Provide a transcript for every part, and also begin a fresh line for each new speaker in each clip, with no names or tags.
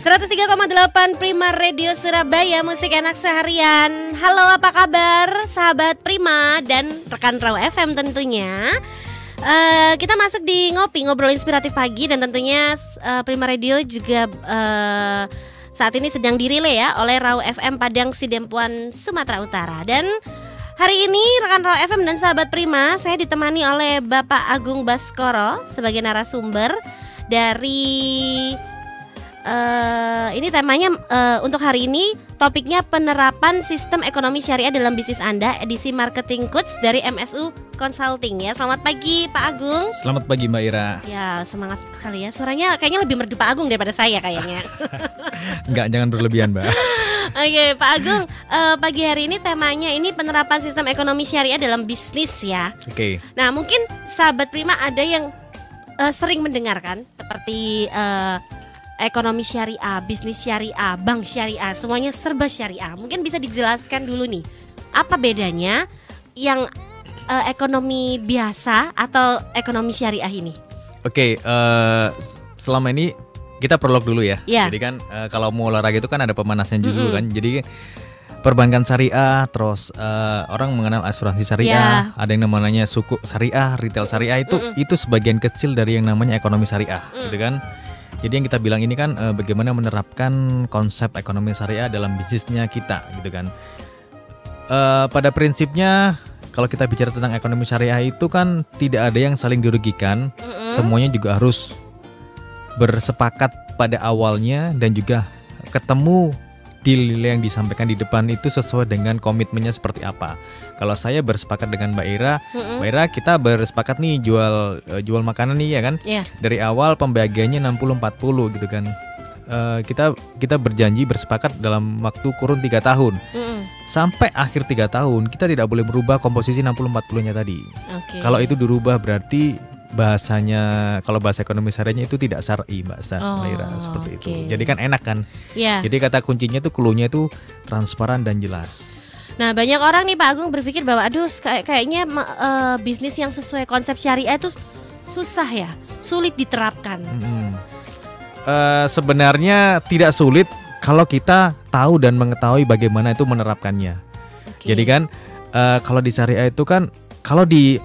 103,8 Prima Radio Surabaya Musik enak seharian. Halo apa kabar? Sahabat Prima dan rekan Raw FM tentunya. Uh, Kita masuk di Ngopi Ngobrol Inspiratif Pagi Dan tentunya uh, Prima Radio juga uh, saat ini sedang dirilai ya oleh Raw FM Padang Sidempuan Sumatera Utara. Dan Hari ini rekan Raw FM dan sahabat Prima Saya ditemani oleh Bapak Agung Baskoro sebagai narasumber dari uh, ini temanya uh, untuk hari ini topiknya penerapan sistem ekonomi syariah dalam bisnis Anda edisi marketing coach dari MSU Consulting ya. Selamat pagi Pak Agung.
Selamat pagi Mbak Ira.
Ya, semangat kali ya. Suaranya kayaknya lebih merdu Pak Agung daripada saya kayaknya.
Enggak, jangan berlebihan, Mbak.
Oke, Pak Agung, uh, pagi hari ini temanya ini penerapan sistem ekonomi syariah dalam bisnis ya.
Oke.
Nah, mungkin sahabat Prima ada yang uh, sering mendengarkan seperti uh, ekonomi syariah, bisnis syariah, bank syariah, semuanya serba syariah. Mungkin bisa dijelaskan dulu nih, apa bedanya yang uh, ekonomi biasa atau ekonomi syariah ini?
Oke, okay, uh, eh, selama ini kita prolog dulu ya.
Yeah.
Jadi kan uh, kalau mau olahraga itu kan ada pemanasan dulu mm -hmm. kan. Jadi perbankan syariah, terus uh, orang mengenal asuransi syariah, yeah. ada yang namanya suku syariah, retail syariah itu mm -mm. itu sebagian kecil dari yang namanya ekonomi syariah, mm. gitu kan. Jadi yang kita bilang ini kan e, bagaimana menerapkan konsep ekonomi syariah dalam bisnisnya kita gitu kan. E, pada prinsipnya kalau kita bicara tentang ekonomi syariah itu kan tidak ada yang saling dirugikan. Mm-hmm. Semuanya juga harus bersepakat pada awalnya dan juga ketemu deal yang disampaikan di depan itu sesuai dengan komitmennya seperti apa. Kalau saya bersepakat dengan Mbak Ira, mm-hmm. Mbak Ira kita bersepakat nih jual uh, jual makanan nih ya kan.
Yeah.
Dari awal pembagiannya 60-40 gitu kan. Uh, kita kita berjanji bersepakat dalam waktu kurun tiga tahun mm-hmm. sampai akhir tiga tahun kita tidak boleh merubah komposisi 60-40 nya tadi.
Okay.
Kalau itu dirubah berarti bahasanya kalau bahasa ekonomi syariahnya itu tidak syar'i mbak Sa oh, seperti okay. itu. Jadi kan enak kan.
Yeah.
Jadi kata kuncinya tuh klunya itu transparan dan jelas.
Nah banyak orang nih Pak Agung berpikir bahwa aduh kayak kayaknya uh, bisnis yang sesuai konsep syariah itu susah ya, sulit diterapkan.
Hmm. Uh, sebenarnya tidak sulit kalau kita tahu dan mengetahui bagaimana itu menerapkannya. Okay. Jadi kan uh, kalau di syariah itu kan kalau di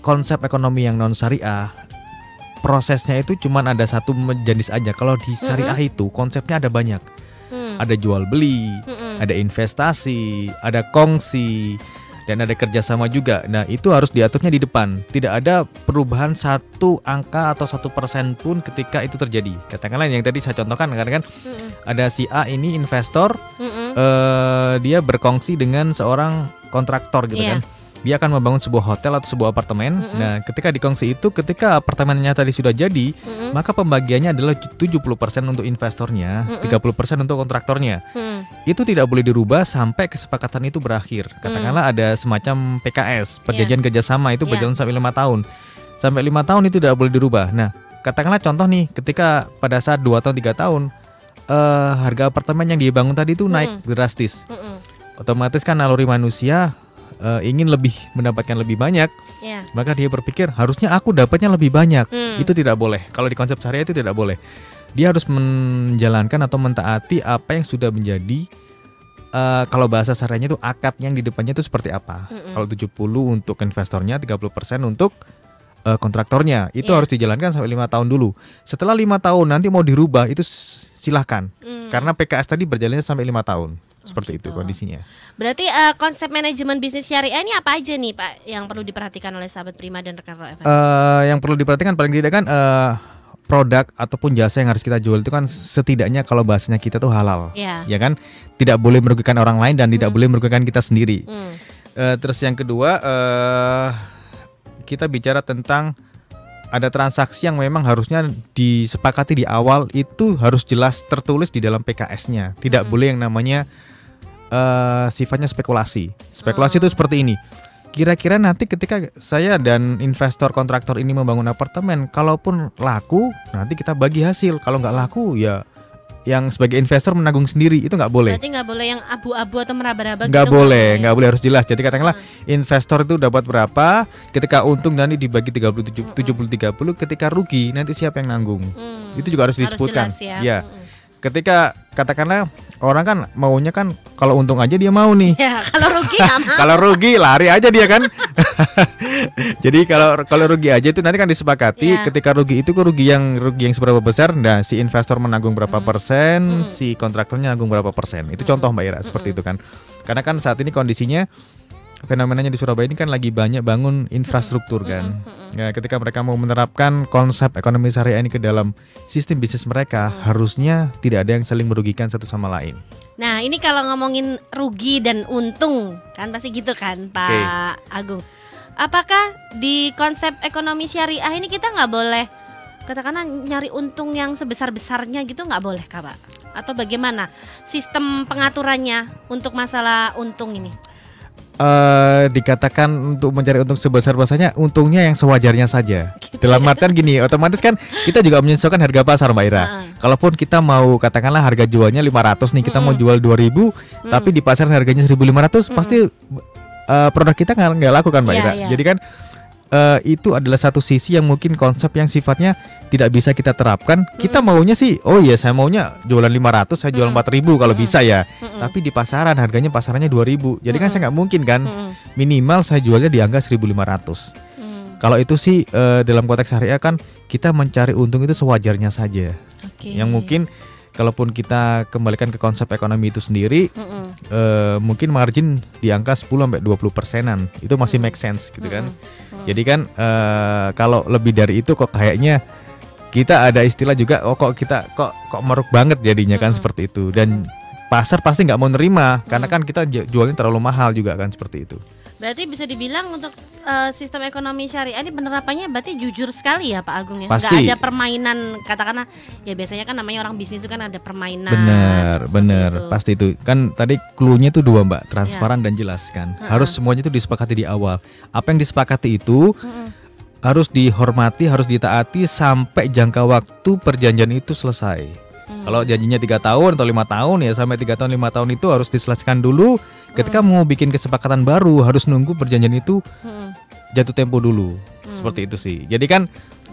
konsep ekonomi yang non syariah prosesnya itu cuma ada satu jenis aja. Kalau di syariah mm -hmm. itu konsepnya ada banyak. Mm. Ada jual beli, mm -hmm. ada investasi, ada kongsi, dan ada kerjasama juga. Nah itu harus diaturnya di depan. Tidak ada perubahan satu angka atau satu persen pun ketika itu terjadi. Katakanlah yang tadi saya contohkan, karena kan mm -hmm. ada si A ini investor, mm -hmm. uh, dia berkongsi dengan seorang kontraktor gitu yeah. kan dia akan membangun sebuah hotel atau sebuah apartemen. Mm -hmm. Nah, ketika dikongsi itu, ketika apartemennya tadi sudah jadi, mm -hmm. maka pembagiannya adalah 70% untuk investornya, mm -hmm. 30% untuk kontraktornya. Mm -hmm. Itu tidak boleh dirubah sampai kesepakatan itu berakhir. Katakanlah mm ada semacam PKS, perjanjian yeah. kerjasama itu yeah. berjalan sampai lima tahun. Sampai lima tahun itu tidak boleh dirubah. Nah, katakanlah contoh nih, ketika pada saat dua tahun tiga tahun, uh, harga apartemen yang dibangun tadi itu naik mm -hmm. drastis. Mm -hmm. Otomatis kan naluri manusia uh, ingin lebih mendapatkan lebih banyak,
yeah.
maka dia berpikir harusnya aku dapatnya lebih banyak. Hmm. Itu tidak boleh. Kalau di konsep syariah itu tidak boleh. Dia harus menjalankan atau mentaati apa yang sudah menjadi uh, kalau bahasa syariahnya itu akad yang di depannya itu seperti apa. Mm -mm. Kalau 70 untuk investornya, 30% untuk uh, kontraktornya. Itu yeah. harus dijalankan sampai lima tahun dulu. Setelah lima tahun nanti mau dirubah itu silahkan. Mm. Karena PKS tadi berjalannya sampai lima tahun. Seperti gitu. itu kondisinya.
Berarti uh, konsep manajemen bisnis syariah ini apa aja nih Pak yang perlu diperhatikan oleh sahabat Prima dan rekan rekan
uh, Yang perlu diperhatikan paling tidak kan uh, produk ataupun jasa yang harus kita jual itu kan setidaknya kalau bahasanya kita tuh halal,
yeah.
ya kan? Tidak boleh merugikan orang lain dan hmm. tidak boleh merugikan kita sendiri. Hmm. Uh, terus yang kedua uh, kita bicara tentang ada transaksi yang memang harusnya disepakati di awal itu harus jelas tertulis di dalam PKS-nya. Tidak hmm. boleh yang namanya uh, sifatnya spekulasi. Spekulasi itu oh. seperti ini. Kira-kira nanti ketika saya dan investor kontraktor ini membangun apartemen, kalaupun laku, nanti kita bagi hasil. Kalau nggak laku, ya yang sebagai investor menanggung sendiri itu nggak boleh.
Berarti nggak boleh yang abu-abu atau meraba-raba.
Nggak gitu, boleh, nggak boleh harus jelas. Jadi katakanlah hmm. investor itu dapat berapa, ketika untung nanti dibagi 30 70 30, ketika rugi nanti siapa yang nanggung. Hmm. Itu juga harus disebutkan.
Harus jelas ya.
ya.
Hmm
ketika katakanlah orang kan maunya kan kalau untung aja dia mau nih.
Ya, kalau rugi
kalau rugi lari aja dia kan. Jadi kalau kalau rugi aja itu nanti kan disepakati
Ya.
ketika rugi itu rugi yang rugi yang seberapa besar nah si investor menanggung berapa
Hmm.
persen,
Hmm.
si kontraktornya nanggung berapa persen. Itu
Hmm.
contoh Mbak Ira seperti
Hmm.
itu kan. Karena kan saat ini kondisinya fenomenanya di Surabaya ini kan lagi banyak bangun infrastruktur kan. Ya, ketika mereka mau menerapkan konsep ekonomi syariah ini ke dalam sistem bisnis mereka,
Hmm.
harusnya tidak ada yang saling merugikan satu sama lain.
Nah, ini kalau ngomongin rugi dan untung, kan pasti gitu kan, Pak Agung. Apakah di konsep ekonomi syariah ini kita nggak boleh katakanlah nyari untung yang sebesar-besarnya gitu nggak boleh, Kak, Pak? Atau bagaimana sistem pengaturannya untuk masalah untung ini?
Eh dikatakan untuk mencari untung sebesar besarnya untungnya yang sewajarnya saja.
Gitu
Dalam
ya.
artian gini, otomatis kan kita juga menyesuaikan harga pasar Mbak Ira.
Heeh.
Kalaupun kita mau katakanlah harga jualnya 500 nih, kita mau
Mm-mm.
jual 2000
Hmm.
tapi di pasar harganya 1500
Mm-mm.
pasti eh, produk kita nggak laku kan Mbak
Iya,
Ira.
iya.
Jadi kan eh, itu adalah satu sisi yang mungkin konsep yang sifatnya tidak bisa kita terapkan. Kita maunya sih, oh iya saya maunya jualan 500, saya jual
Mm-mm.
4000 kalau
Mm-mm.
bisa ya.
Mm-mm.
Tapi di pasaran harganya pasarannya 2000. Jadi kan
Mm-mm.
saya nggak mungkin kan
Mm-mm.
minimal saya jualnya di angka 1500.
Mm.
Kalau itu sih eh, dalam konteks syariah kan kita mencari untung itu sewajarnya saja.
Oke.
Yang mungkin kalaupun kita kembalikan ke konsep ekonomi itu sendiri
Mm-mm.
eh, mungkin margin di angka 10 sampai 20 persenan. Itu masih
Mm.
make sense gitu kan.
Mm-mm.
Jadi kan eh, kalau lebih dari itu kok kayaknya kita ada istilah juga oh kok kita kok kok meruk banget jadinya kan
Mm.
seperti itu dan pasar pasti nggak mau nerima karena
Mm.
kan kita ju- jualnya terlalu mahal juga kan seperti itu.
Berarti bisa dibilang untuk eh, sistem ekonomi syariah ini penerapannya berarti jujur sekali ya Pak Agung ya.
Pasti.
Nggak ada permainan katakanlah ya biasanya kan namanya orang bisnis itu kan ada permainan.
Bener, bener,
itu.
pasti itu. Kan tadi clue-nya itu dua mbak, transparan dan jelas kan.
Ha-ha.
Harus semuanya itu disepakati di awal. Apa yang disepakati itu
Mm-mm.
harus dihormati, harus ditaati sampai jangka waktu perjanjian itu selesai.
Hmm.
Kalau janjinya tiga tahun atau lima tahun ya sampai tiga tahun lima tahun itu harus diselesaikan dulu. Ketika mau bikin kesepakatan baru harus nunggu perjanjian itu
Mm-mm.
jatuh tempo dulu.
Hmm.
Seperti itu sih. Jadi kan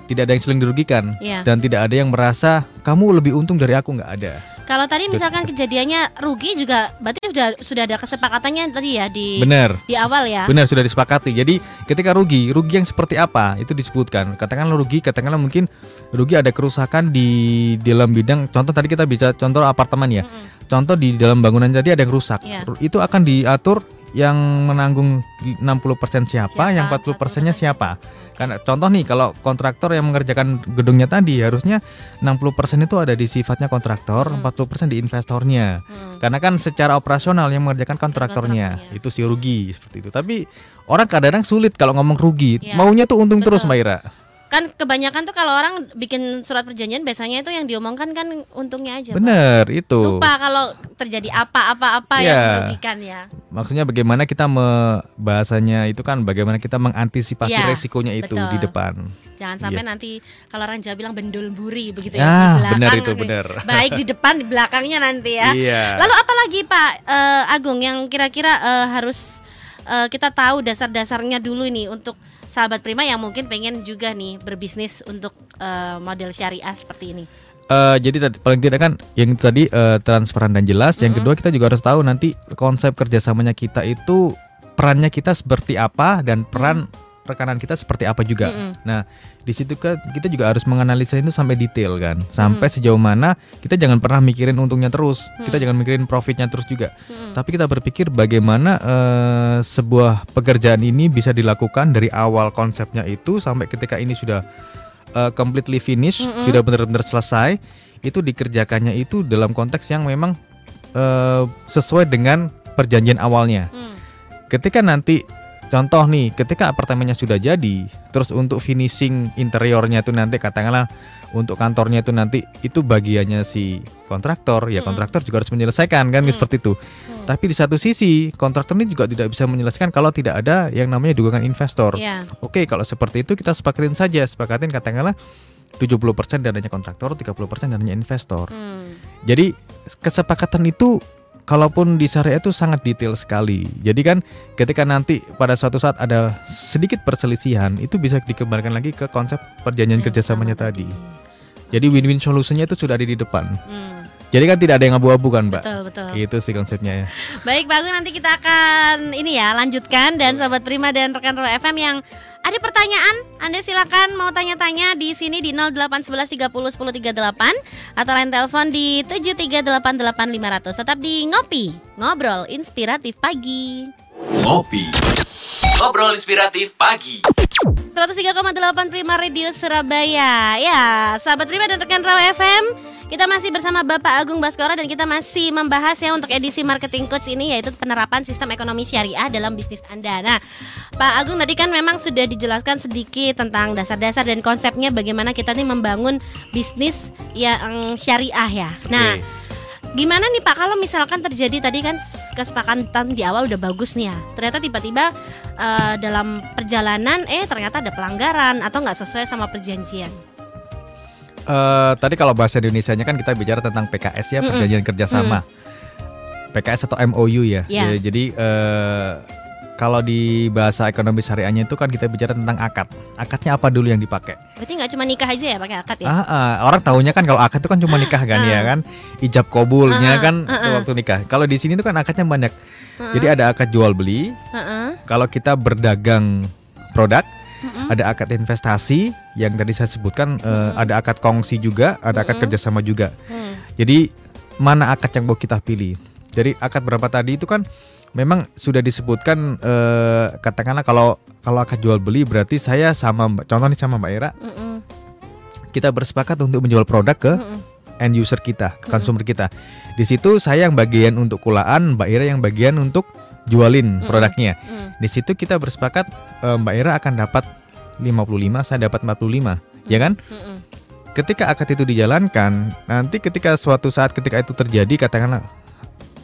tidak ada yang saling dirugikan
Iya.
dan tidak ada yang merasa kamu lebih untung dari aku nggak ada.
Kalau tadi misalkan kejadiannya rugi juga berarti sudah sudah ada kesepakatannya tadi ya di
Bener.
di awal ya.
Benar sudah disepakati. Jadi ketika rugi, rugi yang seperti apa itu disebutkan. Katakanlah rugi, katakanlah mungkin rugi ada kerusakan di dalam bidang. Contoh tadi kita bisa contoh apartemen ya.
Mm-mm.
Contoh di dalam bangunan tadi ada yang rusak. Ru- Itu akan diatur yang menanggung di 60% siapa,
Siapa,
yang 40 persennya
40%.
siapa. Karena contoh nih kalau kontraktor yang mengerjakan gedungnya tadi harusnya 60% itu ada di sifatnya kontraktor,
Hmm.
40% di investornya.
Mm.
Karena kan secara operasional yang mengerjakan kontraktornya
kontraktornya.
itu si rugi seperti itu. Tapi orang kadang-kadang sulit kalau ngomong rugi,
Iya.
maunya tuh untung terus
Betul.
Mbak Ira.
Kan kebanyakan tuh kalau orang bikin surat perjanjian biasanya itu yang diomongkan kan untungnya aja. Pak.
Bener itu.
Lupa kalau terjadi apa-apa-apa yang
Iya.
merugikan ya.
Maksudnya bagaimana kita me bahasanya itu kan bagaimana kita mengantisipasi
Iya,
resikonya itu
betul.
di depan.
Jangan sampai
Iya.
nanti kalau orang Jawa bilang bendul buri begitu ya.
Ah,
di belakang
itu, benar.
Baik di depan di belakangnya nanti ya.
Iya.
Lalu apa lagi Pak eh, Agung yang kira-kira eh, harus eh, kita tahu dasar-dasarnya dulu nih untuk sahabat Prima yang mungkin pengen juga nih berbisnis untuk eh, model syariah seperti ini.
Eh, jadi tadi- paling tidak kan yang tadi eh, transparan dan jelas. Yang
Mm-mm.
kedua kita juga harus tahu nanti konsep kerjasamanya kita itu perannya kita seperti apa dan peran rekanan kita seperti apa juga.
Mm-mm.
Nah di situ kan kita juga harus menganalisa itu sampai detail kan, sampai sejauh mana kita jangan pernah mikirin untungnya terus, kita
Mm.
jangan mikirin profitnya terus juga.
Mm-mm.
Tapi kita berpikir bagaimana eh, sebuah pekerjaan ini bisa dilakukan dari awal konsepnya itu sampai ketika ini sudah eh, completely finish,
Mm-mm.
sudah benar-benar selesai, itu dikerjakannya itu dalam konteks yang memang eh, sesuai dengan perjanjian awalnya.
Mm.
Ketika nanti contoh nih, ketika apartemennya sudah jadi, terus untuk finishing interiornya itu nanti katakanlah untuk kantornya itu nanti itu bagiannya si kontraktor, ya
Mm-mm.
kontraktor juga harus menyelesaikan kan
Mm.
seperti itu.
Mm.
Tapi di satu sisi kontraktor ini juga tidak bisa menyelesaikan kalau tidak ada yang namanya dukungan investor.
Iya.
Oke, kalau seperti itu kita sepakatin saja, sepakatin katakanlah 70% dananya kontraktor, 30% dananya investor.
Mm.
Jadi kesepakatan itu kalaupun di syariah itu sangat detail sekali. Jadi kan ketika nanti pada suatu saat ada sedikit perselisihan itu bisa dikembalikan lagi ke konsep perjanjian
Yang
kerjasamanya tadi. Jadi win-win solusinya itu sudah ada di depan.
Hmm.
Jadi kan tidak ada yang abu-abu kan, Mbak?
Betul, betul.
Itu sih konsepnya ya.
Baik, Pak Agung nanti kita akan ini ya lanjutkan dan sahabat Prima dan rekan Roll FM yang ada pertanyaan, Anda silakan mau tanya-tanya di sini di 0811 30 10 38 atau lain telepon di 7388500. Tetap di Ngopi, ngobrol inspiratif pagi.
Ngopi. Ngobrol inspiratif pagi.
103,8 Prima Radio Surabaya. Ya, sahabat Prima dan rekan Rawa FM, kita masih bersama Bapak Agung Baskoro dan kita masih membahas ya untuk edisi marketing coach ini yaitu penerapan sistem ekonomi syariah dalam bisnis Anda. Nah, Pak Agung tadi kan memang sudah dijelaskan sedikit tentang dasar-dasar dan konsepnya bagaimana kita nih membangun bisnis yang syariah ya. Nah, Gimana nih Pak kalau misalkan terjadi tadi kan kesepakatan di awal udah bagus nih ya. Ternyata tiba-tiba uh, dalam perjalanan eh ternyata ada pelanggaran atau nggak sesuai sama perjanjian.
Uh, tadi kalau bahasa Indonesia-nya kan kita bicara tentang PKS ya,
Mm-mm.
perjanjian kerjasama.
Mm.
PKS atau MOU ya.
Ya.
Ya, Jadi uh, kalau di bahasa ekonomi syariahnya itu kan kita bicara tentang akad. Akadnya apa dulu yang dipakai?
Berarti nggak cuma nikah aja ya pakai akad ya?
Ah, ah, orang tahunya kan kalau akad itu kan cuma nikah kan ya kan, ijab kabulnya
Ah,
kan
ah, ah.
waktu nikah. Kalau di sini tuh kan akadnya banyak. Jadi ada akad jual beli. Kalau kita berdagang produk, ada akad investasi yang tadi saya sebutkan. eh, ada akad kongsi juga, ada akad
Mm-mm.
kerjasama juga.
Hmm.
Jadi mana akad yang mau kita pilih? Jadi akad berapa tadi itu kan memang sudah disebutkan eh, katakanlah kalau kalau akad jual beli berarti saya sama Mbak- contoh nih sama Mbak Era
Mm-mm,
kita bersepakat untuk menjual produk ke
mm-mm.
end user kita, ke consumer kita. Di situ saya yang bagian untuk kulaan, Mbak Ira yang bagian untuk jualin produknya.
Mm.
Di situ kita bersepakat eh, Mbak Ira akan dapat 55, saya dapat 45, ya kan?
Mm-mm.
Ketika akad itu dijalankan, nanti ketika suatu saat ketika itu terjadi katakanlah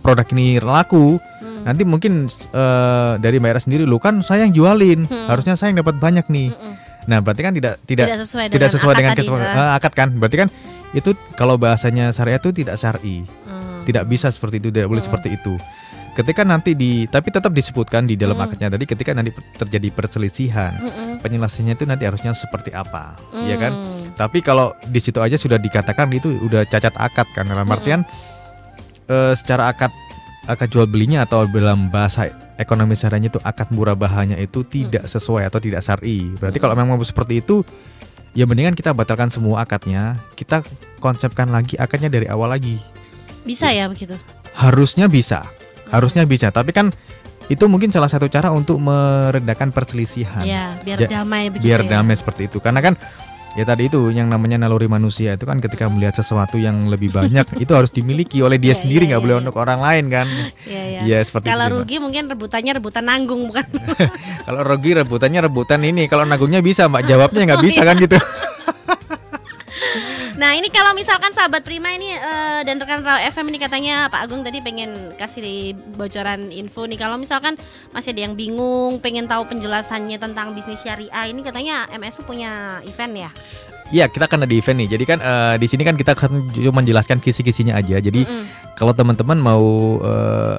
produk ini laku,
Mm.
nanti mungkin eh, dari Mbak sendiri lu kan saya yang jualin,
Hmm.
harusnya saya yang dapat banyak nih.
Mm-mm.
Nah, berarti kan tidak tidak
tidak sesuai
tidak
dengan
sesuai
akad
dengan
tadi, ya.
eh, akad kan. Berarti kan itu kalau bahasanya syariah itu tidak syar'i.
Hmm.
Tidak bisa seperti itu, tidak boleh
Mm.
seperti itu. Ketika nanti di tapi tetap disebutkan di dalam
Mm.
akadnya tadi ketika nanti terjadi perselisihan,
Mm-mm.
penyelesaiannya itu nanti harusnya seperti apa, ya kan?
Mm.
Tapi kalau di situ aja sudah dikatakan itu udah cacat akad kan dalam artian eh, secara akad akad jual belinya atau dalam bahasa ekonomi syariahnya itu akad murabahanya itu tidak sesuai atau tidak syar'i. Berarti kalau memang seperti itu ya mendingan kita batalkan semua akadnya, kita konsepkan lagi akadnya dari awal lagi.
Bisa ya begitu.
Harusnya bisa. Harusnya bisa, tapi kan itu mungkin salah satu cara untuk meredakan perselisihan
Ya, biar
Ja-
damai begitu.
biar
ya.
damai seperti itu karena kan ya tadi itu yang namanya naluri manusia itu kan ketika melihat sesuatu yang lebih banyak itu harus dimiliki oleh dia
Iya,
sendiri nggak boleh
iya.
untuk orang lain kan
Iya, iya.
Iya seperti
Kalau
itu sih, Mbak.
rugi mungkin rebutannya rebutan nanggung bukan?
kalau rugi rebutannya rebutan ini kalau nagungnya bisa mbak jawabnya nggak
Oh,
bisa kan gitu
Nah ini kalau misalkan sahabat Prima ini eh, dan rekan Raw FM ini katanya Pak Agung tadi pengen kasih bocoran info nih kalau misalkan masih ada yang bingung pengen tahu penjelasannya tentang bisnis syariah ini katanya MSU punya event ya?
Iya kita kan ada event nih jadi kan eh, di sini kan kita akan cuma menjelaskan kisi-kisinya aja jadi
Mm-mm.
kalau teman-teman mau eh,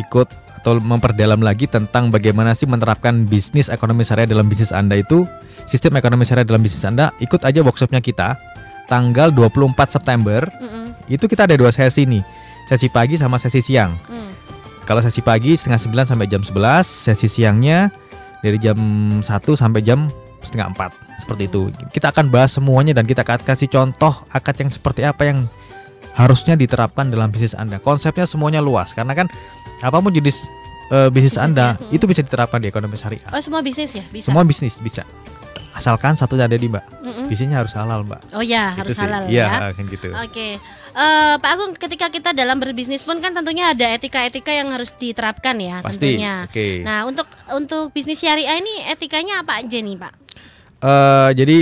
ikut atau memperdalam lagi tentang bagaimana sih menerapkan bisnis ekonomi syariah dalam bisnis Anda itu sistem ekonomi syariah dalam bisnis Anda ikut aja workshopnya kita tanggal 24 September
Mm-mm.
itu kita ada dua sesi nih sesi pagi sama sesi siang
Mm.
kalau sesi pagi setengah 9 sampai jam 11 sesi siangnya dari jam 1 sampai jam setengah 4 seperti itu kita akan bahas semuanya dan kita akan kasih contoh akad yang seperti apa yang harusnya diterapkan dalam bisnis Anda konsepnya semuanya luas karena kan apa pun jenis eh, bisnis
Bisnisnya,
Anda
mm.
itu bisa diterapkan di ekonomi syariah
Oh semua bisnis ya bisa?
semua bisnis bisa asalkan satu ada di mbak
Mm-mm.
bisnisnya harus halal mbak
Oh ya
Itu
harus
sih.
halal
Iya,
ya.
kan gitu
Oke, Eh, Pak Agung, ketika kita dalam berbisnis pun kan tentunya ada etika-etika yang harus diterapkan ya,
pasti
tentunya.
oke
Nah, untuk untuk bisnis syariah ini etikanya apa aja nih, Pak?
Eh, jadi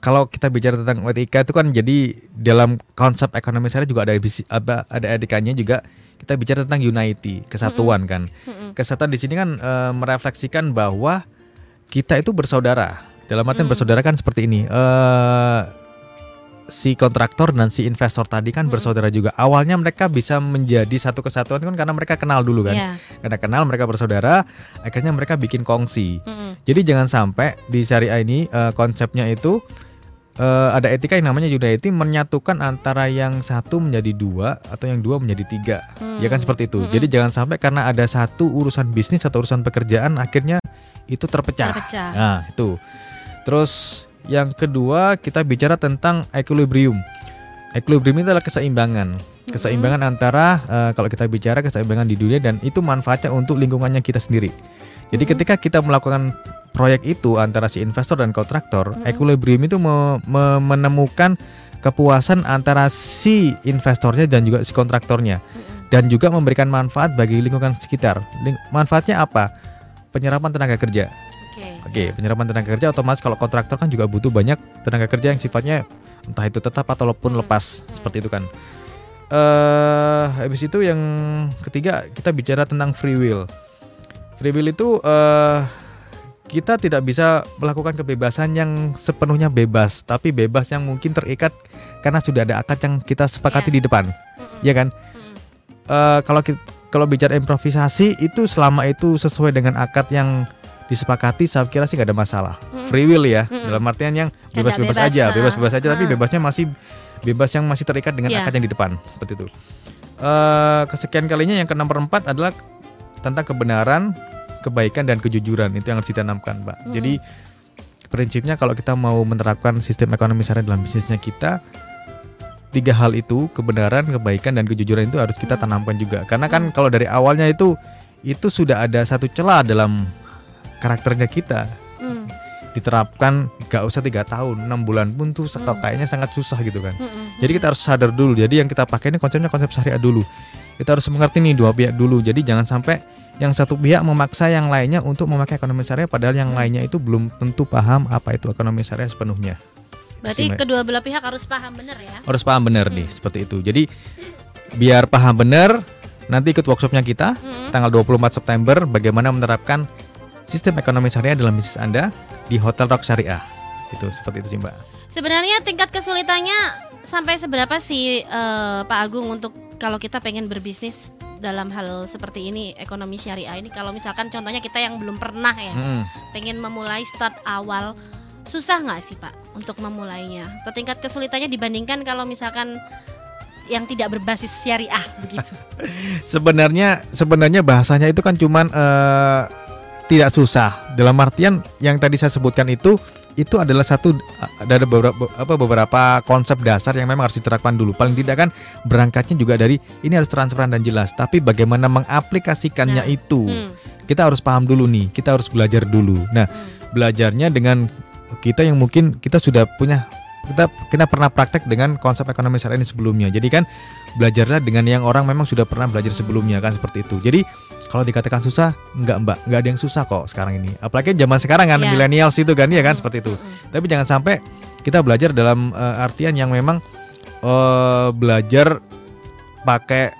kalau kita bicara tentang etika itu kan jadi dalam konsep ekonomi syariah juga ada apa ada etikanya juga kita bicara tentang unity kesatuan kan
Mm-mm.
kesatuan di sini kan eh, merefleksikan bahwa kita itu bersaudara dalam artian
Mm.
bersaudara kan seperti ini eh si kontraktor dan si investor tadi kan
Mm-mm.
bersaudara juga awalnya mereka bisa menjadi satu kesatuan kan karena mereka kenal dulu kan
Iya.
karena kenal mereka bersaudara akhirnya mereka bikin kongsi
Mm-mm.
jadi jangan sampai di syariah ini eh, konsepnya itu eh, ada etika yang namanya unity menyatukan antara yang satu menjadi dua atau yang dua menjadi tiga.
Hmm.
Ya kan seperti itu.
Mm-mm.
Jadi jangan sampai karena ada satu urusan bisnis atau urusan pekerjaan akhirnya itu terpecah.
Terpecah.
Nah, itu. Terus yang kedua kita bicara tentang equilibrium. Equilibrium itu adalah keseimbangan. Keseimbangan antara eh, kalau kita bicara keseimbangan di dunia dan itu manfaatnya untuk lingkungannya kita sendiri. Jadi
Mm-mm.
ketika kita melakukan proyek itu antara si investor dan kontraktor,
Mm-mm.
equilibrium itu me- me- menemukan kepuasan antara si investornya dan juga si kontraktornya
Mm-mm.
dan juga memberikan manfaat bagi lingkungan sekitar. Ling- manfaatnya apa? Penyerapan tenaga kerja.
Oke.
Oke, penyerapan tenaga kerja otomatis kalau kontraktor kan juga butuh banyak tenaga kerja yang sifatnya entah itu tetap ataupun
Hmm.
lepas seperti itu kan. Eh, habis itu yang ketiga kita bicara tentang free will. Free will itu eh kita tidak bisa melakukan kebebasan yang sepenuhnya bebas, tapi bebas yang mungkin terikat karena sudah ada akad yang kita sepakati
Iya.
di depan,
Mm-mm.
ya kan?
Mm-mm.
Eh, kalau ki- kalau bicara improvisasi itu selama itu sesuai dengan akad yang disepakati saya kira sih nggak ada masalah
Mm-mm.
free will ya
Mm-mm.
dalam artian yang bebas-bebas
bebas,
aja
ah.
bebas-bebas aja tapi bebasnya masih bebas yang masih terikat dengan
Iya.
akad yang di depan seperti itu Eh kesekian kalinya yang ke nomor empat adalah tentang kebenaran kebaikan dan kejujuran itu yang harus ditanamkan mbak
Mm-mm.
jadi prinsipnya kalau kita mau menerapkan sistem ekonomi syariah dalam bisnisnya kita tiga hal itu kebenaran kebaikan dan kejujuran itu harus kita
Hmm.
tanamkan juga karena kan kalau dari awalnya itu itu sudah ada satu celah dalam karakternya kita
Mm.
diterapkan gak usah tiga tahun enam bulan pun tuh
Hmm.
kok kayaknya sangat susah gitu kan
Mm-mm.
jadi kita harus sadar dulu jadi yang kita pakai ini konsepnya konsep syariah dulu kita harus mengerti nih dua pihak dulu jadi jangan sampai yang satu pihak memaksa yang lainnya untuk memakai ekonomi syariah padahal yang
Hmm.
lainnya itu belum tentu paham apa itu ekonomi syariah sepenuhnya
Berarti kedua belah pihak harus paham benar ya.
harus paham benar nih
Hmm.
seperti itu jadi biar paham benar nanti ikut workshopnya kita
Mm-mm.
tanggal 24 September bagaimana menerapkan sistem ekonomi syariah dalam bisnis Anda di Hotel Rock Syariah. Itu seperti itu sih, Mbak.
Sebenarnya tingkat kesulitannya sampai seberapa sih eh, Pak Agung untuk kalau kita pengen berbisnis dalam hal seperti ini ekonomi syariah ini kalau misalkan contohnya kita yang belum pernah ya
Mm-mm.
pengen memulai start awal susah nggak sih Pak untuk memulainya? Atau tingkat kesulitannya dibandingkan kalau misalkan yang tidak berbasis syariah begitu.
Sebenarnya sebenarnya bahasanya itu kan cuman eh, tidak susah. Dalam artian yang tadi saya sebutkan itu itu adalah satu ada beberapa apa beberapa konsep dasar yang memang harus diterapkan dulu. Paling tidak kan berangkatnya juga dari ini harus transparan dan jelas. Tapi bagaimana mengaplikasikannya
Nah,
itu
Hmm,
kita harus paham dulu nih. Kita harus belajar dulu. Nah
hmm.
belajarnya dengan kita yang mungkin kita sudah punya kita kita pernah praktek dengan konsep ekonomi syariah ini sebelumnya. Jadi kan belajarlah dengan yang orang memang sudah pernah belajar sebelumnya kan seperti itu. Jadi kalau dikatakan susah, enggak mbak, enggak ada yang susah kok sekarang ini. Apalagi zaman sekarang kan
Ya.
milenials itu kan ya kan
Hmm,
seperti itu.
hmm, hmm.
Tapi jangan sampai kita belajar dalam eh, artian yang memang eh, belajar pakai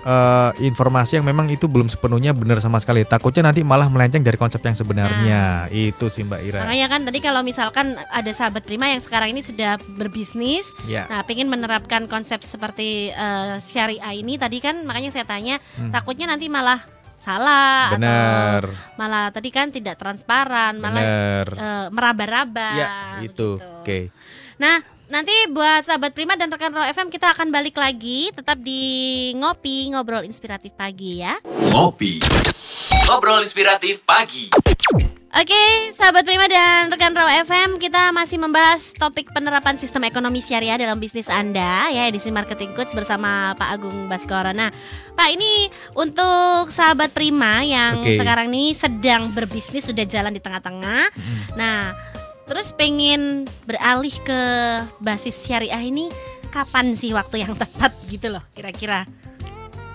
eh, informasi yang memang itu belum sepenuhnya benar sama sekali. Takutnya nanti malah melenceng dari konsep yang sebenarnya. Itu sih Mbak Ira.
Makanya kan tadi kalau misalkan ada sahabat Prima yang sekarang ini sudah berbisnis,
Ya.
nah pengen menerapkan konsep seperti eh, syariah ini tadi kan makanya saya tanya
Hmm.
takutnya nanti malah salah
Benar.
atau malah tadi kan tidak transparan, malah eh, meraba-raba.
Ya, itu.
begitu.
Oke.
Nah, nanti buat sahabat Prima dan rekan Raw FM kita akan balik lagi tetap di ngopi ngobrol inspiratif pagi ya.
Ngopi. Ngobrol inspiratif pagi.
Oke, sahabat Prima dan rekan Raw FM, kita masih membahas topik penerapan sistem ekonomi syariah dalam bisnis Anda ya edisi marketing coach bersama Pak Agung Baskoro. Nah, Pak ini untuk sahabat Prima yang
Oke.
sekarang ini sedang berbisnis sudah jalan di tengah-tengah.
Mm.
Nah, terus pengen beralih ke basis syariah ini kapan sih waktu yang tepat gitu loh kira-kira?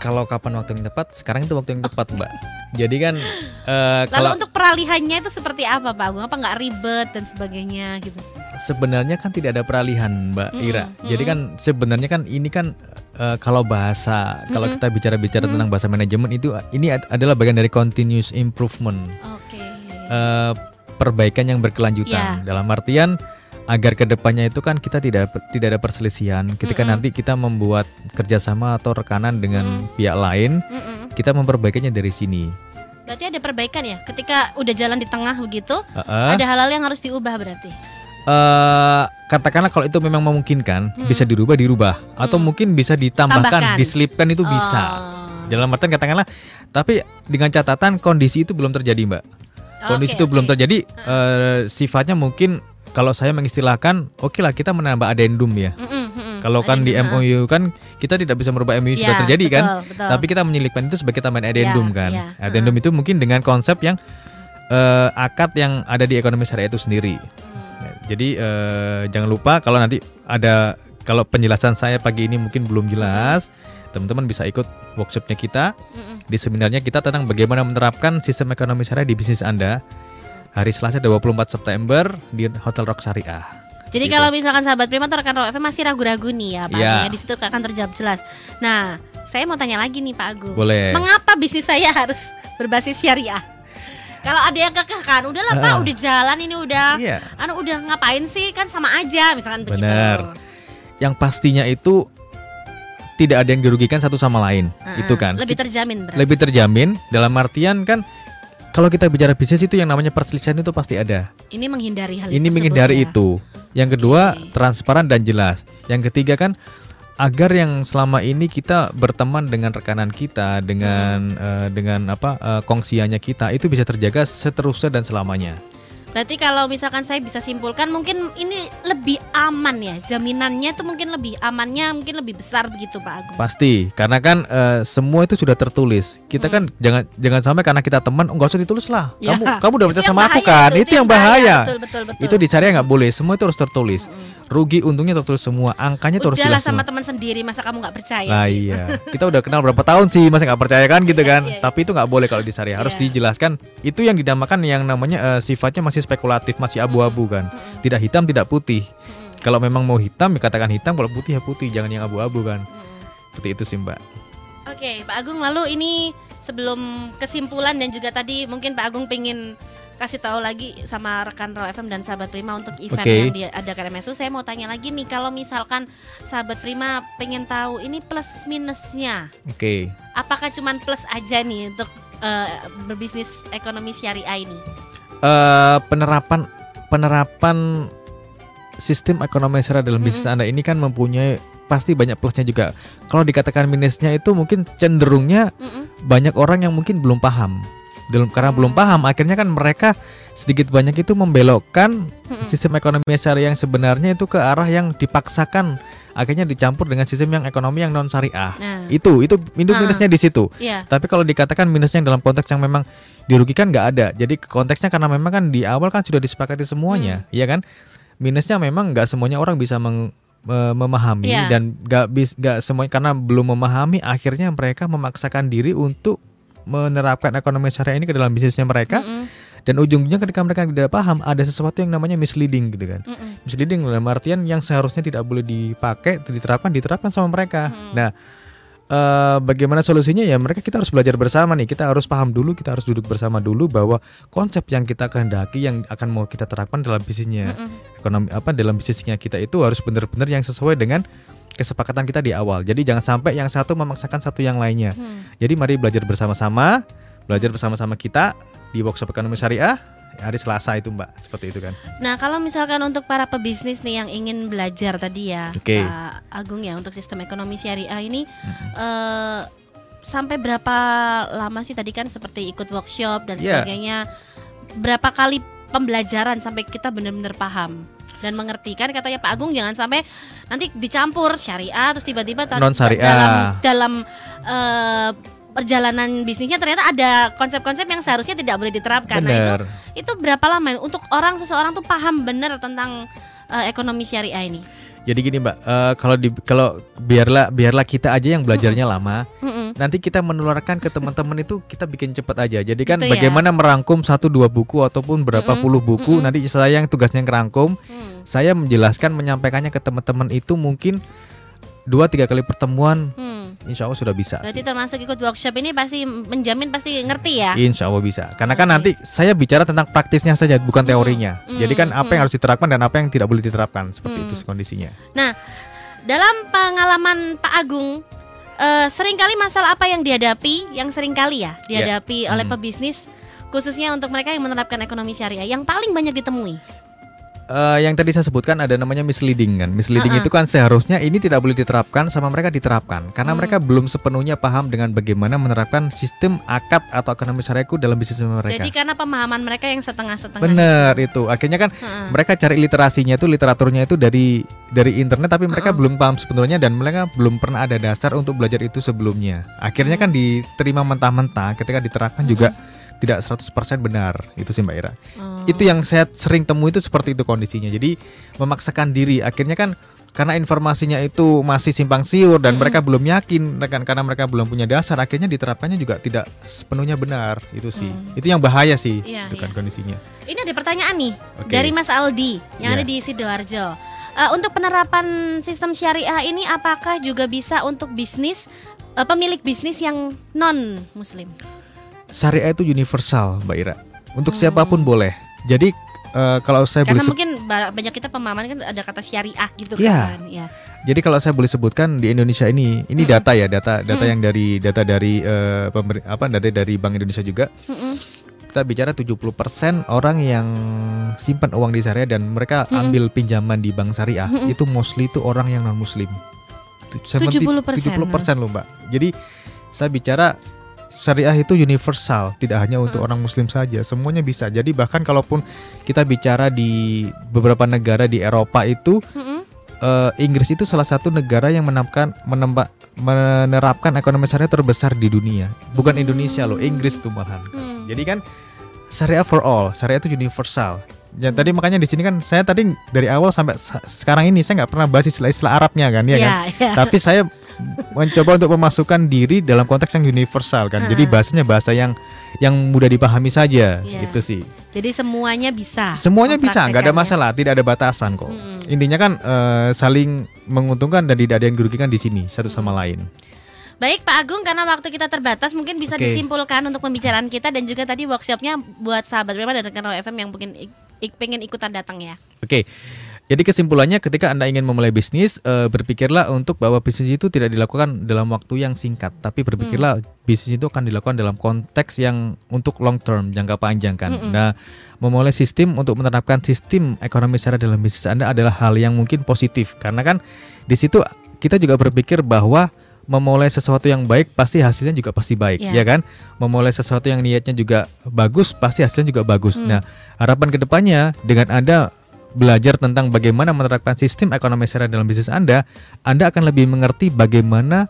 Kalau kapan waktu yang tepat? Sekarang itu waktu yang tepat, Mbak. Jadi kan eh,
Lalu
kalau
untuk peralihannya itu seperti apa Pak Agung? Apa nggak ribet dan sebagainya gitu?
sebenarnya kan tidak ada peralihan, Mbak
Mm-mm,
Ira. Jadi kan sebenarnya kan ini kan eh, kalau bahasa kalau
Mm-mm.
kita bicara-bicara
Mm.
tentang bahasa manajemen itu ini ad- adalah bagian dari continuous improvement.
Oke.
eh, perbaikan yang berkelanjutan
Ya.
dalam artian agar ke depannya itu kan kita tidak tidak ada perselisihan ketika
Mm-mm.
nanti kita membuat kerjasama atau rekanan dengan
Mm.
pihak lain
Mm-mm.
kita memperbaikinya dari sini
Berarti ada perbaikan ya? Ketika udah jalan di tengah begitu,
Heeh.
ada hal-hal yang harus diubah berarti.
Eh, katakanlah kalau itu memang memungkinkan
Hmm.
bisa dirubah dirubah atau
Hmm.
mungkin bisa ditambahkan,
Tambahkan.
diselipkan itu bisa.
Oh.
Dalam artian katakanlah, tapi dengan catatan kondisi itu belum terjadi, Mbak. Kondisi
Oke,
itu belum
oke.
terjadi, eh, sifatnya mungkin kalau saya mengistilahkan, oke lah kita menambah adendum ya.
Mm-mm, mm-mm.
Kalau kan di. MOU kan kita tidak bisa merubah MOU sudah
Ya,
terjadi kan,
betul, betul.
tapi kita menyelipkan itu sebagai tambahan adendum
Ya,
kan.
ya,
Adendum itu mungkin dengan konsep yang eh, akad yang ada di ekonomi syariah itu sendiri.
Hmm.
Ya, Jadi eh, jangan lupa kalau nanti ada kalau penjelasan saya pagi ini mungkin belum jelas, teman-teman bisa ikut workshopnya kita.
Mm-mm.
Di seminarnya kita tentang bagaimana menerapkan sistem ekonomi syariah di bisnis Anda. Hari Selasa 24 September di Hotel Rock Syariah.
Jadi
Gitu.
kalau misalkan sahabat Prima atau rekan FM masih ragu-ragu nih ya Pak. Agung ya, di situ akan terjawab jelas. Nah, saya mau tanya lagi nih Pak Agung.
Boleh.
Mengapa bisnis saya harus berbasis syariah? Kalau ada yang kekeh kan, udahlah Pak,
Ah.
udah jalan ini udah
Iya.
anu udah ngapain sih kan sama aja misalkan begitu.
Benar. Yang pastinya itu tidak ada yang dirugikan satu sama lain.
Ah,
itu kan.
Lebih terjamin berarti.
lebih terjamin dalam artian kan kalau kita bicara bisnis itu yang namanya perselisihan itu pasti ada.
Ini menghindari hal
Ini menghindari
ya.
itu. Yang kedua,
Oke.
transparan dan jelas. Yang ketiga kan agar yang selama ini kita berteman dengan rekanan kita dengan eh, dengan apa eh, kongsiannya kita itu bisa terjaga seterusnya dan selamanya.
Berarti kalau misalkan saya bisa simpulkan mungkin ini lebih aman ya. Jaminannya tuh mungkin lebih amannya mungkin lebih besar begitu Pak Agung.
Pasti, karena kan eh, semua itu sudah tertulis. Kita kan jangan jangan sampai karena kita teman, oh, nggak usah ditulis lah.
Hmm. Ya,
Kamu kamu udah
itu yang
sama aku
bahaya
kan?
tuh,
Itu, yang bahaya.
Betul betul betul.
Itu di syariah nggak boleh. Semua itu harus tertulis.
Mm-mm.
Rugi untungnya tertulis semua. Angkanya
Udahlah
jelas
sama teman sendiri masa kamu nggak percaya? Sih?
iya, kita udah kenal berapa tahun sih, masa nggak percaya kan gitu kan?
Iya, iya.
Tapi itu nggak boleh kalau di syariah, harus
Iya.
dijelaskan. Itu yang dinamakan yang namanya eh, sifatnya masih spekulatif, masih abu-abu kan. Tidak hitam, tidak putih. Kalau memang mau hitam, ya katakan hitam. Kalau putih ya putih, jangan yang abu-abu kan. Seperti itu sih mbak.
Oke, Pak Agung lalu ini sebelum kesimpulan dan juga tadi mungkin Pak Agung pengen kasih tahu lagi sama rekan Raw FM dan sahabat Prima untuk event
Oke.
yang diadakan MSU. Saya mau tanya lagi nih kalau misalkan sahabat Prima pengen tahu ini plus minusnya.
Oke.
Apakah cuman plus aja nih untuk eh, berbisnis ekonomi syariah ini?
eh penerapan penerapan sistem ekonomi syariah dalam bisnis
Mm-mm.
anda ini kan mempunyai pasti banyak plusnya juga. Kalau dikatakan minusnya itu mungkin cenderungnya
Mm-mm.
banyak orang yang mungkin belum paham. Dalam karena
Hmm.
belum paham, akhirnya kan mereka sedikit banyak itu membelokkan sistem ekonomi syariah yang sebenarnya itu ke arah yang dipaksakan akhirnya dicampur dengan sistem yang ekonomi yang non syariah.
Nah,
Itu itu minus minusnya di situ.
iya.
Tapi kalau dikatakan minusnya dalam konteks yang memang dirugikan nggak ada. Jadi konteksnya karena memang kan di awal kan sudah disepakati semuanya, iya kan? Minusnya memang nggak semuanya orang bisa meng- me- memahami
Iya.
dan nggak bis nggak semuanya karena belum memahami akhirnya mereka memaksakan diri untuk menerapkan ekonomi syariah ini ke dalam bisnisnya mereka
Mm-mm.
dan ujung-ujungnya ketika mereka tidak paham ada sesuatu yang namanya misleading gitu kan
Mm-mm.
misleading dalam artian yang seharusnya tidak boleh dipakai diterapkan diterapkan sama mereka
Hmm.
nah eh, bagaimana solusinya ya mereka kita harus belajar bersama nih kita harus paham dulu kita harus duduk bersama dulu bahwa konsep yang kita kehendaki yang akan mau kita terapkan dalam bisnisnya
Mm-mm.
ekonomi apa dalam bisnisnya kita itu harus benar-benar yang sesuai dengan kesepakatan kita di awal jadi jangan sampai yang satu memaksakan satu yang lainnya
Hmm.
jadi mari belajar bersama-sama belajar bersama-sama kita di workshop ekonomi syariah hari Selasa itu mbak seperti itu kan
Nah, kalau misalkan untuk para pebisnis nih yang ingin belajar tadi ya,
Oke.
Pak Agung ya untuk sistem ekonomi syariah ini
Mm-mm.
eh sampai berapa lama sih tadi kan seperti ikut workshop dan
Iya.
sebagainya. Berapa kali pembelajaran sampai kita benar-benar paham dan mengerti kan katanya Pak Agung jangan sampai nanti dicampur syariah terus tiba-tiba
Non syariah.
dalam dalam eh, perjalanan bisnisnya ternyata ada konsep-konsep yang seharusnya tidak boleh diterapkan. Nah, itu itu berapa lama untuk orang seseorang tuh paham benar tentang eh, ekonomi syariah ini?
Jadi gini mbak, eh, kalau di kalau biarlah biarlah kita aja yang belajarnya lama, nanti kita menularkan ke teman-teman itu kita bikin cepat aja. Jadi kan
Gitu ya.
bagaimana merangkum satu dua buku ataupun berapa puluh buku, nanti saya yang tugasnya ngerangkum,
Hmm,
saya menjelaskan menyampaikannya ke teman-teman itu mungkin dua tiga kali pertemuan,
hmm.
insya Allah sudah bisa.
Berarti
sih.
termasuk ikut workshop ini pasti menjamin pasti ngerti ya?
Insya Allah bisa. Karena kan
Oke.
nanti saya bicara tentang praktisnya saja, bukan teorinya. Jadi kan apa yang
mm-mm.
harus diterapkan dan apa yang tidak boleh diterapkan, seperti
Mm.
itu kondisinya.
Dalam pengalaman Pak Agung, eh, sering kali masalah apa yang dihadapi, yang sering kali ya dihadapi oleh
Hmm.
pebisnis, khususnya untuk mereka yang menerapkan ekonomi syariah, yang paling banyak ditemui.
Eh, yang tadi saya sebutkan ada namanya misleading kan. Misleading
Uh-uh.
itu kan seharusnya ini tidak boleh diterapkan sama mereka diterapkan karena
Hmm.
mereka belum sepenuhnya paham dengan bagaimana menerapkan sistem akad atau ekonomi syariahku dalam bisnis mereka.
Jadi karena pemahaman mereka yang setengah-setengah.
Bener itu. Akhirnya kan
Heeh.
mereka cari literasinya itu literaturnya itu dari dari internet tapi mereka belum paham sebenarnya dan mereka belum pernah ada dasar untuk belajar itu sebelumnya. Akhirnya kan diterima mentah-mentah ketika diterapkan juga tidak 100% benar. Itu sih Mbak Ira.
Oh.
Itu yang saya sering temui itu seperti itu kondisinya. Jadi memaksakan diri akhirnya kan karena informasinya itu masih simpang siur dan
Mm-mm.
mereka belum yakin kan karena mereka belum punya dasar akhirnya diterapkannya juga tidak sepenuhnya benar itu sih
Hmm.
itu yang bahaya sih
Iya,
itu kan
iya.
kondisinya
Ini ada pertanyaan nih
Oke.
dari Mas Aldi yang
Iya.
ada di Sidoarjo. Eh, untuk penerapan sistem syariah ini apakah juga bisa untuk bisnis eh, pemilik bisnis yang non muslim?
Syariah itu universal Mbak Ira untuk
Hmm.
siapa pun boleh jadi eh, kalau saya
Karena
boleh
mungkin ba- banyak kita pemahaman kan ada kata syariah gitu
Iya.
kan. Ya.
jadi kalau saya boleh sebutkan di Indonesia ini ini
Mm-mm.
data ya data data
Mm-mm.
yang dari data dari pemer- apa data dari Bank Indonesia juga
Mm-mm.
kita bicara 70% orang yang simpan uang di syariah dan mereka
Mm-mm.
ambil pinjaman di bank syariah
Mm-mm.
itu mostly itu orang yang non muslim
70%.
70% loh mbak jadi saya bicara syariah itu universal tidak hanya untuk
Mm.
orang muslim saja semuanya bisa jadi bahkan kalaupun kita bicara di beberapa negara di Eropa itu
Mm-mm.
eh, Inggris itu salah satu negara yang menempa, menerapkan ekonomi syariah terbesar di dunia bukan
Hmm.
Indonesia loh Inggris tuh malahan
Hmm.
jadi kan syariah for all, syariah itu universal. Ya
Hmm.
tadi makanya di sini kan saya tadi dari awal sampai sa- sekarang ini saya nggak pernah bahas istilah-istilah Arabnya kan ya kan.
Iya, iya.
Tapi saya mencoba untuk memasukkan diri dalam konteks yang universal kan. Jadi
Ah.
bahasanya bahasa yang yang mudah dipahami saja
Iya.
gitu sih.
Jadi semuanya bisa.
Semuanya bisa, nggak ada masalah, tidak ada batasan kok.
Mm-mm.
Intinya kan eh, saling menguntungkan dan tidak ada yang dirugikan di sini satu sama lain.
Baik Pak Agung karena waktu kita terbatas mungkin bisa
Oke.
disimpulkan untuk pembicaraan kita dan juga tadi workshopnya buat sahabat Prima dan rekan FM yang mungkin ik- ik- pengen ikutan datang ya.
Oke. Jadi kesimpulannya ketika Anda ingin memulai bisnis, eh, berpikirlah untuk bahwa bisnis itu tidak dilakukan dalam waktu yang singkat, tapi berpikirlah bisnis itu akan dilakukan dalam konteks yang untuk long term, jangka panjang kan.
Mm-mm.
Nah, memulai sistem untuk menerapkan sistem ekonomi syariah dalam bisnis Anda adalah hal yang mungkin positif karena kan di situ kita juga berpikir bahwa memulai sesuatu yang baik pasti hasilnya juga pasti baik,
Iya.
ya kan? Memulai sesuatu yang niatnya juga bagus pasti hasilnya juga bagus.
Hmm.
Nah, harapan ke depannya dengan Anda belajar tentang bagaimana menerapkan sistem ekonomi syariah dalam bisnis Anda, Anda akan lebih mengerti bagaimana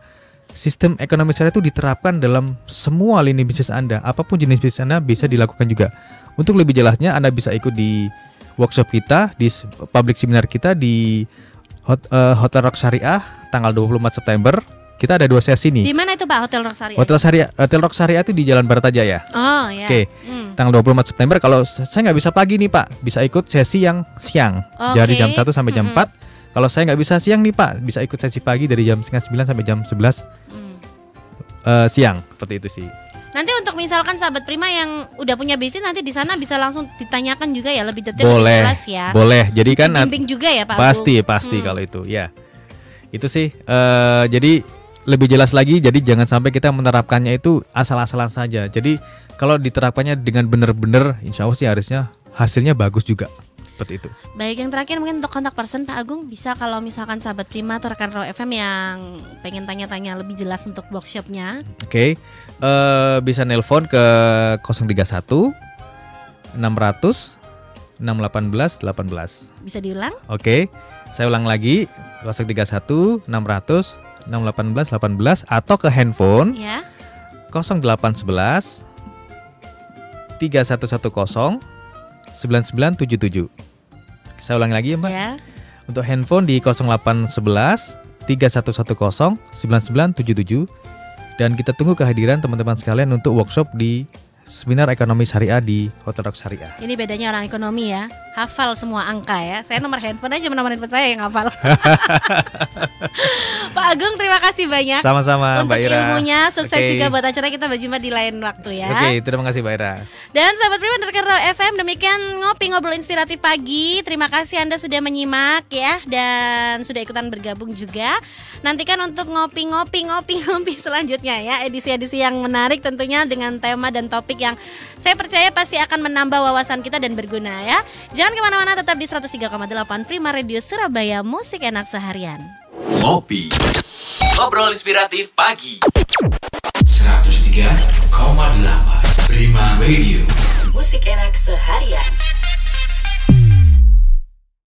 sistem ekonomi syariah itu diterapkan dalam semua lini bisnis Anda. Apa pun jenis bisnis Anda bisa dilakukan juga. Untuk lebih jelasnya Anda bisa ikut di workshop kita, di public seminar kita di Hot- eh, Hotel Rock Syariah tanggal 24 September. Kita ada dua sesi nih.
Di mana itu Pak Hotel Rosario?
Hotel Syariah, Hotel Rock Syariah itu di Jalan Baratajaya
Oh ya.
Oke.
Hmm.
Tanggal 24 September kalau saya nggak bisa pagi nih Pak bisa ikut sesi yang siang dari
Oke.
jam 1 sampai jam
Mm-mm.
4 kalau saya nggak bisa siang nih Pak bisa ikut sesi pagi dari jam setengah 9 sampai jam 11
Hmm.
eh, siang seperti itu sih
Nanti untuk misalkan sahabat Prima yang udah punya bisnis nanti di sana bisa langsung ditanyakan juga ya lebih detail lebih
boleh
jelas ya.
boleh jadi kan
Bimbing juga ya Pak
pasti
Agung?
pasti
Hmm.
kalau itu ya itu sih eh, jadi lebih jelas lagi jadi jangan sampai kita menerapkannya itu asal-asalan saja. Jadi kalau diterapkannya dengan benar-benar insya Allah sih harusnya hasilnya bagus juga. Seperti itu.
Baik yang terakhir mungkin untuk kontak person Pak Agung bisa kalau misalkan sahabat Prima atau rekan Raw FM yang pengen tanya-tanya lebih jelas untuk workshopnya.
Oke, eh, bisa nelpon ke 031 600 618 18.
bisa diulang?
Oke, saya ulang lagi 031 600 618 18 atau ke handphone
ya
0811 3110 9977. Saya ulangi lagi ya, Mbak.
ya
Untuk handphone di 0811 3110 9977 dan kita tunggu kehadiran teman-teman sekalian untuk workshop di seminar ekonomi syariah di Hotel Rock Syariah.
ini bedanya orang ekonomi ya hafal semua angka ya saya nomor handphone aja nomor handphone saya yang hafal Pak Agung terima kasih banyak
Sama-sama
untuk
Mbak Ira.
ilmunya sukses
Oke.
juga buat acara kita berjumpa di lain waktu ya
Oke, terima kasih Mbak Ira.
Dan sahabat Prima Raw FM demikian ngopi ngobrol inspiratif pagi. Terima kasih Anda sudah menyimak ya dan sudah ikutan bergabung juga. Nantikan untuk ngopi-ngopi ngopi-ngopi selanjutnya ya edisi-edisi yang menarik tentunya dengan tema dan topik topik yang saya percaya pasti akan menambah wawasan kita dan berguna ya. Jangan ke mana-mana, tetap di 103,8 Prima Radio Surabaya, musik enak seharian.
Ngopi. Ngobrol inspiratif pagi.
103,8 Prima Radio
Musik enak seharian.